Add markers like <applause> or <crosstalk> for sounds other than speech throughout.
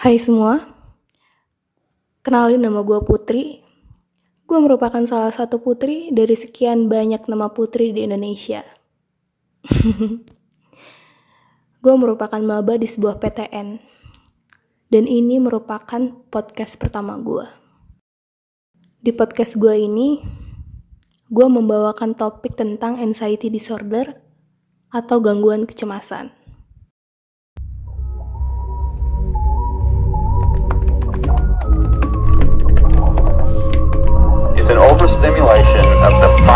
Hai semua, kenalin nama gue Putri. Gue merupakan salah satu putri dari sekian banyak nama putri di Indonesia. <laughs> gue merupakan maba di sebuah PTN. Dan ini merupakan podcast pertama gue. Di podcast gue ini, gue membawakan topik tentang anxiety disorder atau gangguan kecemasan.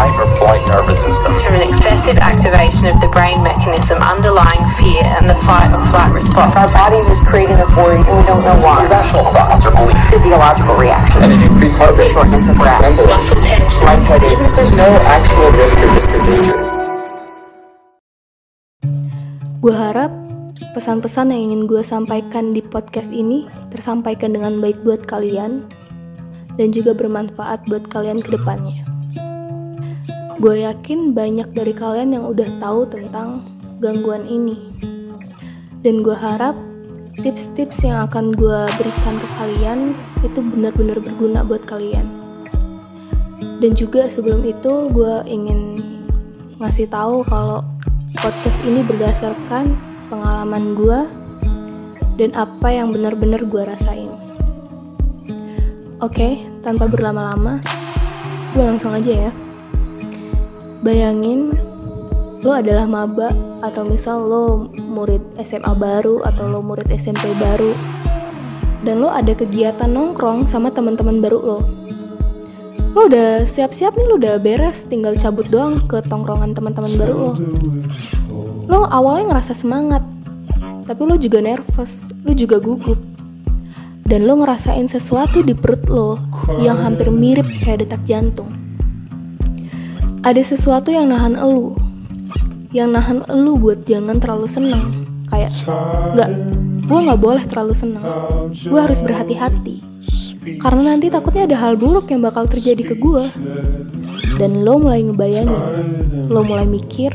Of the fight or flight nervous system. through an excessive activation of the brain mechanism underlying fear and the fight or flight response. Our bodies just creating this worry and we don't know why. Irrational thoughts or beliefs. Physiological reaction. And an increased heart rate. Shortness of breath. Trembling. Muscle tension. Lightheaded. Even if there's no actual risk or risk of danger. Gue harap pesan-pesan yang ingin gue sampaikan di podcast ini tersampaikan dengan baik buat kalian dan juga bermanfaat buat kalian ke depannya. Gue yakin banyak dari kalian yang udah tahu tentang gangguan ini. Dan gue harap tips-tips yang akan gue berikan ke kalian itu benar-benar berguna buat kalian. Dan juga sebelum itu gue ingin ngasih tahu kalau podcast ini berdasarkan pengalaman gue dan apa yang benar-benar gue rasain. Oke, tanpa berlama-lama, gue langsung aja ya. Bayangin, lo adalah maba atau misal lo murid SMA baru atau lo murid SMP baru, dan lo ada kegiatan nongkrong sama teman-teman baru lo. Lo udah siap-siap nih, lo udah beres, tinggal cabut doang ke tongkrongan teman-teman baru lo. Lo awalnya ngerasa semangat, tapi lo juga nervous, lo juga gugup dan lo ngerasain sesuatu di perut lo yang hampir mirip kayak detak jantung. Ada sesuatu yang nahan elu, yang nahan elu buat jangan terlalu seneng. Kayak, nggak, gue nggak boleh terlalu seneng. Gue harus berhati-hati. Karena nanti takutnya ada hal buruk yang bakal terjadi ke gue. Dan lo mulai ngebayangin, lo mulai mikir,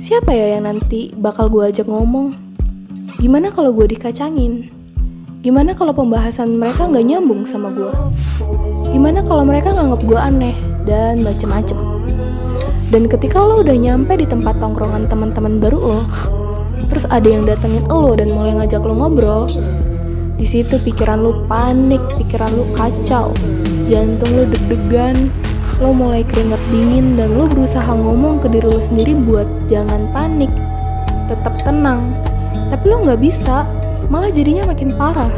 siapa ya yang nanti bakal gue ajak ngomong? Gimana kalau gue dikacangin? Gimana kalau pembahasan mereka nggak nyambung sama gue? Gimana kalau mereka nganggap gue aneh dan macem-macem? Dan ketika lo udah nyampe di tempat tongkrongan teman-teman baru lo, terus ada yang datengin lo dan mulai ngajak lo ngobrol, di situ pikiran lo panik, pikiran lo kacau, jantung lo deg-degan, lo mulai keringet dingin dan lo berusaha ngomong ke diri lo sendiri buat jangan panik, tetap tenang. Tapi lo nggak bisa, malah jadinya makin parah.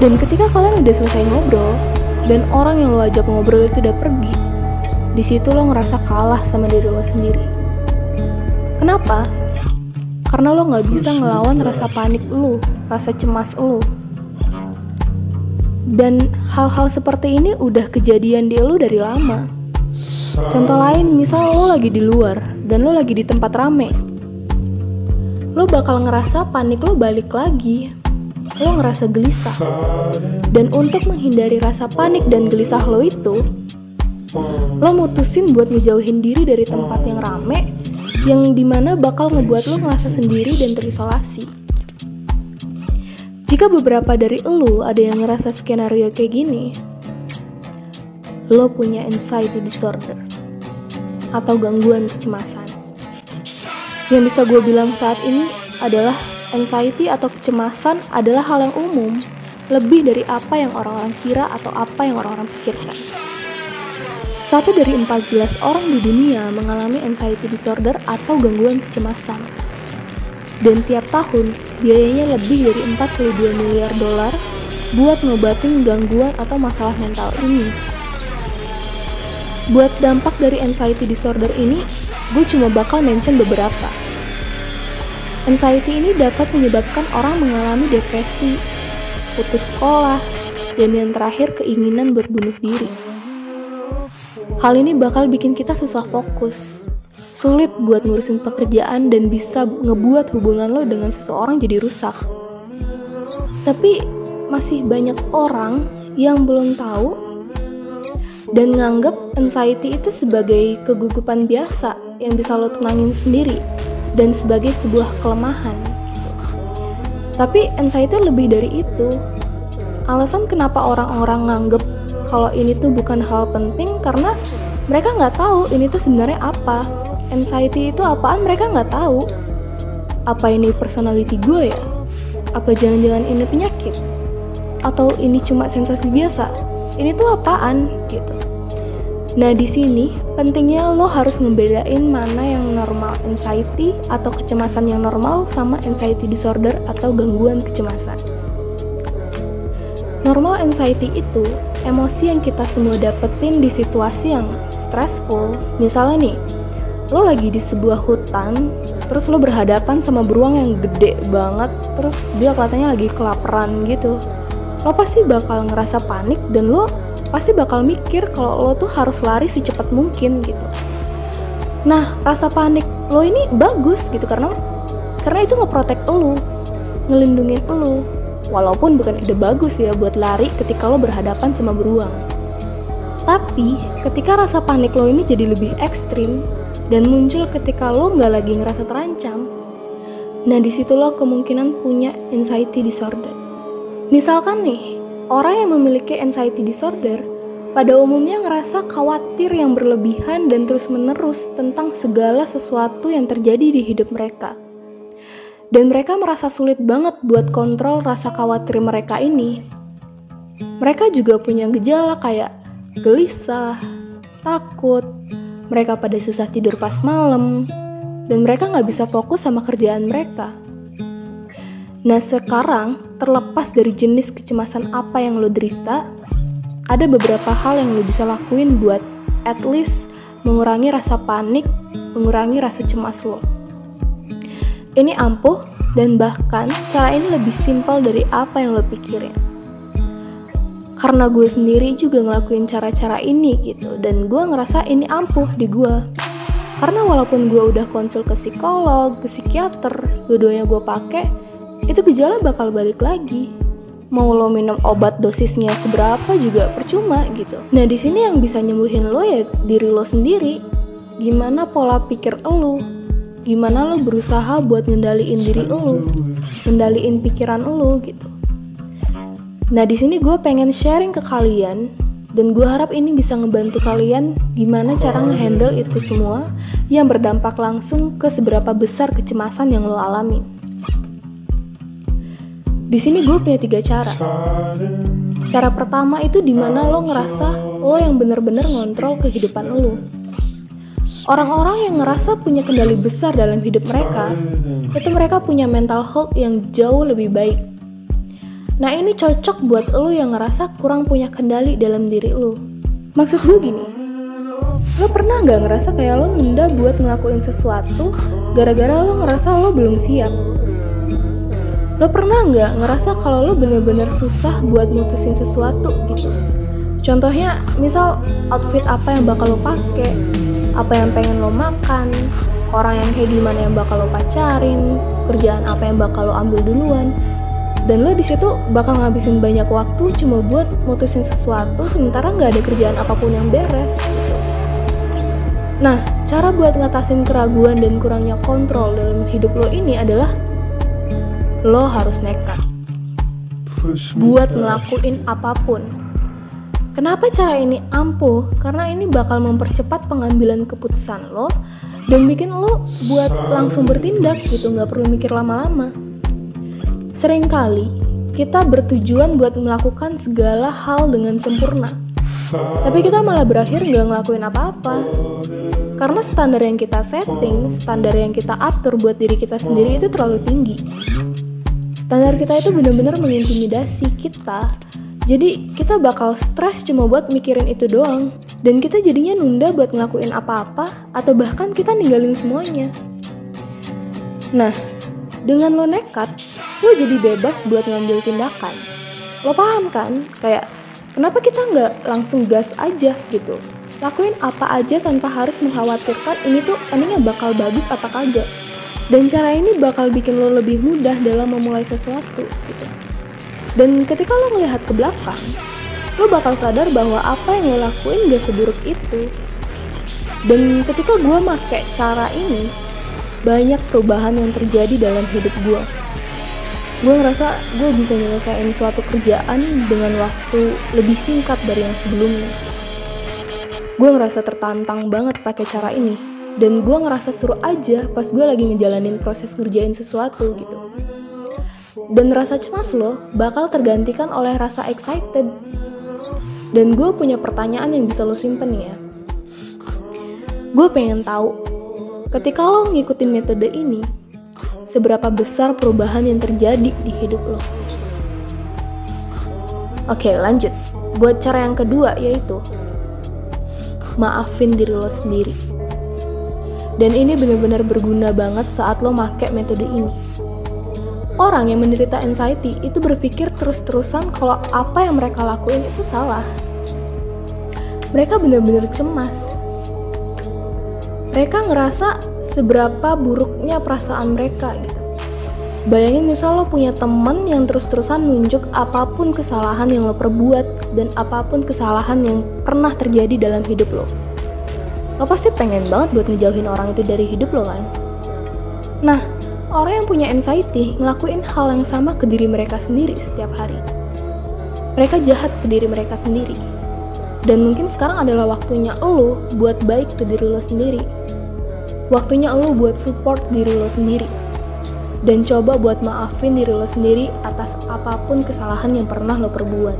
Dan ketika kalian udah selesai ngobrol, dan orang yang lo ajak ngobrol itu udah pergi, di situ lo ngerasa kalah sama diri lo sendiri. Kenapa? Karena lo nggak bisa ngelawan rasa panik lo, rasa cemas lo. Dan hal-hal seperti ini udah kejadian di lo dari lama. Contoh lain, misal lo lagi di luar dan lo lagi di tempat rame, lo bakal ngerasa panik lo balik lagi. Lo ngerasa gelisah. Dan untuk menghindari rasa panik dan gelisah lo itu, lo mutusin buat ngejauhin diri dari tempat yang rame, yang di mana bakal ngebuat lo ngerasa sendiri dan terisolasi. Jika beberapa dari lo ada yang ngerasa skenario kayak gini, lo punya anxiety disorder atau gangguan kecemasan. Yang bisa gue bilang saat ini adalah anxiety atau kecemasan adalah hal yang umum, lebih dari apa yang orang-orang kira atau apa yang orang-orang pikirkan. Satu dari 14 orang di dunia mengalami anxiety disorder atau gangguan kecemasan. Dan tiap tahun, biayanya lebih dari 42 miliar dolar buat ngobatin gangguan atau masalah mental ini. Buat dampak dari anxiety disorder ini, gue cuma bakal mention beberapa. Anxiety ini dapat menyebabkan orang mengalami depresi, putus sekolah, dan yang terakhir keinginan buat bunuh diri. Hal ini bakal bikin kita susah fokus, sulit buat ngurusin pekerjaan dan bisa ngebuat hubungan lo dengan seseorang jadi rusak. Tapi masih banyak orang yang belum tahu dan nganggap anxiety itu sebagai kegugupan biasa yang bisa lo tenangin sendiri dan sebagai sebuah kelemahan. Tapi anxiety lebih dari itu. Alasan kenapa orang-orang nganggep kalau ini tuh bukan hal penting karena mereka nggak tahu ini tuh sebenarnya apa. Anxiety itu apaan mereka nggak tahu. Apa ini personality gue ya? Apa jangan-jangan ini penyakit? Atau ini cuma sensasi biasa? Ini tuh apaan gitu. Nah, di sini pentingnya lo harus ngebedain mana yang normal anxiety atau kecemasan yang normal sama anxiety disorder atau gangguan kecemasan. Normal anxiety itu emosi yang kita semua dapetin di situasi yang stressful. Misalnya nih, lo lagi di sebuah hutan, terus lo berhadapan sama beruang yang gede banget, terus dia kelihatannya lagi kelaparan gitu. Lo pasti bakal ngerasa panik dan lo pasti bakal mikir kalau lo tuh harus lari secepat mungkin gitu. Nah, rasa panik lo ini bagus gitu karena karena itu ngeprotek lo, ngelindungin lo. Walaupun bukan ide bagus ya buat lari ketika lo berhadapan sama beruang. Tapi ketika rasa panik lo ini jadi lebih ekstrim dan muncul ketika lo nggak lagi ngerasa terancam, nah di situ lo kemungkinan punya anxiety disorder. Misalkan nih, Orang yang memiliki anxiety disorder pada umumnya ngerasa khawatir yang berlebihan dan terus-menerus tentang segala sesuatu yang terjadi di hidup mereka. Dan mereka merasa sulit banget buat kontrol rasa khawatir mereka ini. Mereka juga punya gejala kayak gelisah, takut, mereka pada susah tidur pas malam, dan mereka nggak bisa fokus sama kerjaan mereka. Nah sekarang, terlepas dari jenis kecemasan apa yang lo derita, ada beberapa hal yang lo bisa lakuin buat at least mengurangi rasa panik, mengurangi rasa cemas lo. Ini ampuh dan bahkan cara ini lebih simpel dari apa yang lo pikirin. Karena gue sendiri juga ngelakuin cara-cara ini gitu dan gue ngerasa ini ampuh di gue. Karena walaupun gue udah konsul ke psikolog, ke psikiater, dua-duanya gue pakai, itu gejala bakal balik lagi. Mau lo minum obat dosisnya seberapa juga percuma gitu. Nah di sini yang bisa nyembuhin lo ya diri lo sendiri. Gimana pola pikir lo? Gimana lo berusaha buat ngendaliin diri lo, ngendaliin pikiran lo gitu. Nah di sini gue pengen sharing ke kalian dan gue harap ini bisa ngebantu kalian gimana cara ngehandle itu semua yang berdampak langsung ke seberapa besar kecemasan yang lo alami. Di sini gue punya tiga cara. Cara pertama itu di mana lo ngerasa lo yang bener-bener ngontrol kehidupan lo. Orang-orang yang ngerasa punya kendali besar dalam hidup mereka, itu mereka punya mental health yang jauh lebih baik. Nah ini cocok buat lo yang ngerasa kurang punya kendali dalam diri lo. Maksud gue gini, lo pernah nggak ngerasa kayak lo nunda buat ngelakuin sesuatu gara-gara lo ngerasa lo belum siap? Lo pernah nggak ngerasa kalau lo bener-bener susah buat mutusin sesuatu gitu? Contohnya, misal outfit apa yang bakal lo pakai, apa yang pengen lo makan, orang yang kayak gimana yang bakal lo pacarin, kerjaan apa yang bakal lo ambil duluan, dan lo di situ bakal ngabisin banyak waktu cuma buat mutusin sesuatu sementara nggak ada kerjaan apa pun yang beres. Gitu. Nah, cara buat ngatasin keraguan dan kurangnya kontrol dalam hidup lo ini adalah lo harus nekat buat ngelakuin apa pun. Kenapa cara ini ampuh? Karena ini bakal mempercepat pengambilan keputusan lo dan bikin lo buat langsung bertindak gitu, nggak perlu mikir lama-lama. Seringkali kita bertujuan buat melakukan segala hal dengan sempurna, tapi kita malah berakhir nggak ngelakuin apa-apa. Karena standar yang kita setting, standar yang kita atur buat diri kita sendiri itu terlalu tinggi standar kita itu benar-benar mengintimidasi kita jadi kita bakal stres cuma buat mikirin itu doang. Dan kita jadinya nunda buat ngelakuin apa-apa atau bahkan kita ninggalin semuanya. Nah dengan lo nekat lo jadi bebas buat ngambil tindakan. Lo paham kan? Kayak kenapa kita nggak langsung gas aja gitu? Lakuin apa aja tanpa harus mengkhawatirkan ini tuh endingnya bakal bagus apa kagak. Dan cara ini bakal bikin lo lebih mudah dalam memulai sesuatu gitu. Dan ketika lo melihat ke belakang, lo bakal sadar bahwa apa yang lo lakuin gak seburuk itu. Dan ketika gue make cara ini, banyak perubahan yang terjadi dalam hidup gue. gue ngerasa gue bisa nyelesain suatu kerjaan dengan waktu lebih singkat dari yang sebelumnya. Gue ngerasa tertantang banget pakai cara ini, dan gue ngerasa seru aja pas gue lagi ngejalanin proses ngerjain sesuatu gitu. Dan rasa cemas lo bakal tergantikan oleh rasa excited. Dan gue punya pertanyaan yang bisa lo simpen ya. Gue pengen tahu, ketika lo ngikutin metode ini, seberapa besar perubahan yang terjadi di hidup lo. Oke, lanjut. Buat cara yang kedua yaitu maafin diri lo sendiri. Dan ini benar-benar berguna banget saat lo make metode ini. Orang yang menderita anxiety itu berpikir terus-terusan kalau apa yang mereka lakuin itu salah. Mereka benar-benar cemas mereka ngerasa seberapa buruknya perasaan mereka gitu. Bayangin misal lo punya temen yang terus-terusan nunjuk apa pun kesalahan yang lo perbuat dan apa pun kesalahan yang pernah terjadi dalam hidup lo. Lo pasti pengen banget buat ngejauhin orang itu dari hidup lo kan? Nah, orang yang punya anxiety ngelakuin hal yang sama ke diri mereka sendiri setiap hari. Mereka jahat ke diri mereka sendiri. Dan mungkin sekarang adalah waktunya lo buat baik ke diri lo sendiri Waktunya lo buat support diri lo sendiri. Dan coba buat maafin diri lo sendiri atas apa pun kesalahan yang pernah lo perbuat.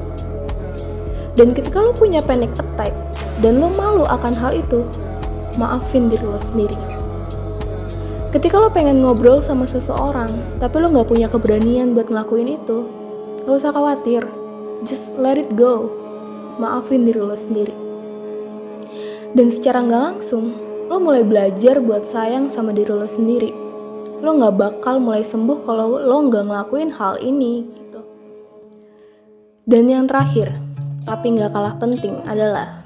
Dan ketika lo punya panic attack dan lo malu akan hal itu, maafin diri lo sendiri. Ketika lo pengen ngobrol sama seseorang, tapi lo gak punya keberanian buat ngelakuin itu, gak usah khawatir. Just let it go. Maafin diri lo sendiri. Dan secara gak langsung, lo mulai belajar buat sayang sama diri lo sendiri. Lo gak bakal mulai sembuh kalau lo gak ngelakuin hal ini gitu. Dan yang terakhir, tapi gak kalah penting adalah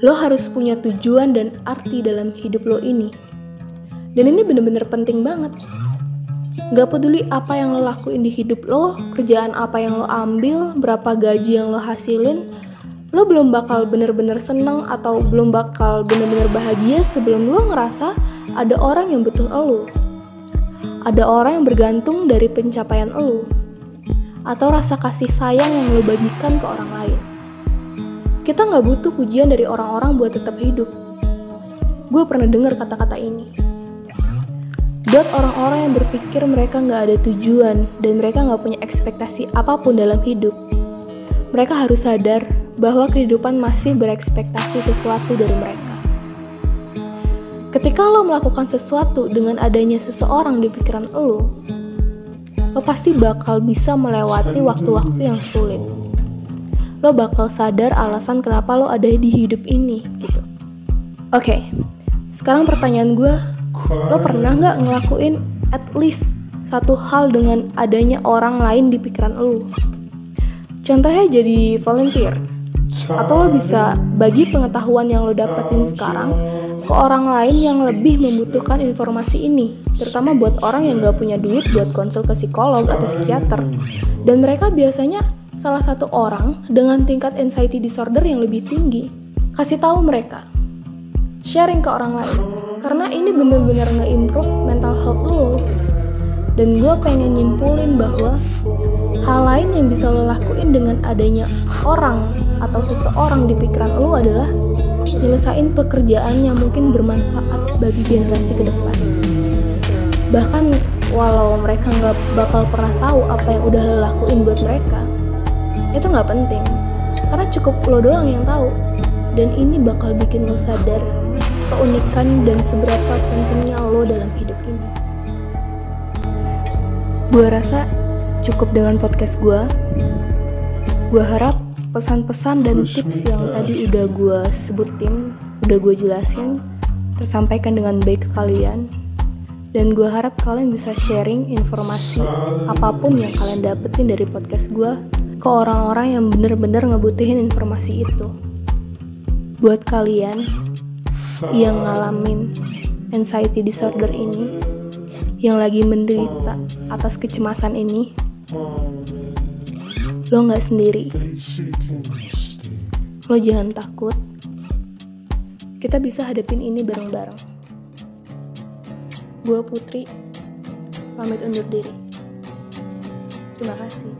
lo harus punya tujuan dan arti dalam hidup lo ini. Dan ini bener-bener penting banget. Gak peduli apa yang lo lakuin di hidup lo, kerjaan apa yang lo ambil, berapa gaji yang lo hasilin, lo belum bakal bener-bener seneng atau belum bakal bener-bener bahagia sebelum lo ngerasa ada orang yang butuh lo. Ada orang yang bergantung dari pencapaian lo. Atau rasa kasih sayang yang lo bagikan ke orang lain. Kita nggak butuh pujian dari orang-orang buat tetap hidup. Gue pernah dengar kata-kata ini. Buat orang-orang yang berpikir mereka nggak ada tujuan dan mereka nggak punya ekspektasi apa pun dalam hidup, mereka harus sadar bahwa kehidupan masih berekspektasi sesuatu dari mereka. Ketika lo melakukan sesuatu dengan adanya seseorang di pikiran lo, lo pasti bakal bisa melewati waktu-waktu yang sulit. Lo bakal sadar alasan kenapa lo ada di hidup ini, gitu. Oke, okay, sekarang pertanyaan gue, lo pernah nggak ngelakuin at least satu hal dengan adanya orang lain di pikiran lo? Contohnya jadi volunteer, atau lo bisa bagi pengetahuan yang lo dapetin sekarang ke orang lain yang lebih membutuhkan informasi ini, terutama buat orang yang gak punya duit buat konsul ke psikolog atau psikiater. Dan mereka biasanya salah satu orang dengan tingkat anxiety disorder yang lebih tinggi. Kasih tahu mereka, sharing ke orang lain, karena ini bener-bener nge-improve mental health lo. Dan gue pengen nyimpulin bahwa hal lain yang bisa lo lakuin dengan adanya orang atau seseorang di pikiran lo adalah nyelesain pekerjaan yang mungkin bermanfaat bagi generasi ke depan. Bahkan walau mereka nggak bakal pernah tahu apa yang udah lo lakuin buat mereka, itu nggak penting. Karena cukup lo doang yang tahu. Dan ini bakal bikin lo sadar keunikan dan seberapa pentingnya lo dalam hidup ini. Gue rasa cukup dengan podcast gue. Gue harap pesan-pesan dan tips yang tadi udah gue sebutin, udah gue jelasin, tersampaikan dengan baik ke kalian. Dan gue harap kalian bisa sharing informasi apa pun yang kalian dapetin dari podcast gue ke orang-orang yang bener-bener ngebutuhin informasi itu. Buat kalian yang ngalamin anxiety disorder ini, yang lagi menderita atas kecemasan ini, lo nggak sendiri. Lo jangan takut. Kita bisa hadapin ini bareng-bareng. Gue Putri pamit undur diri. Terima kasih.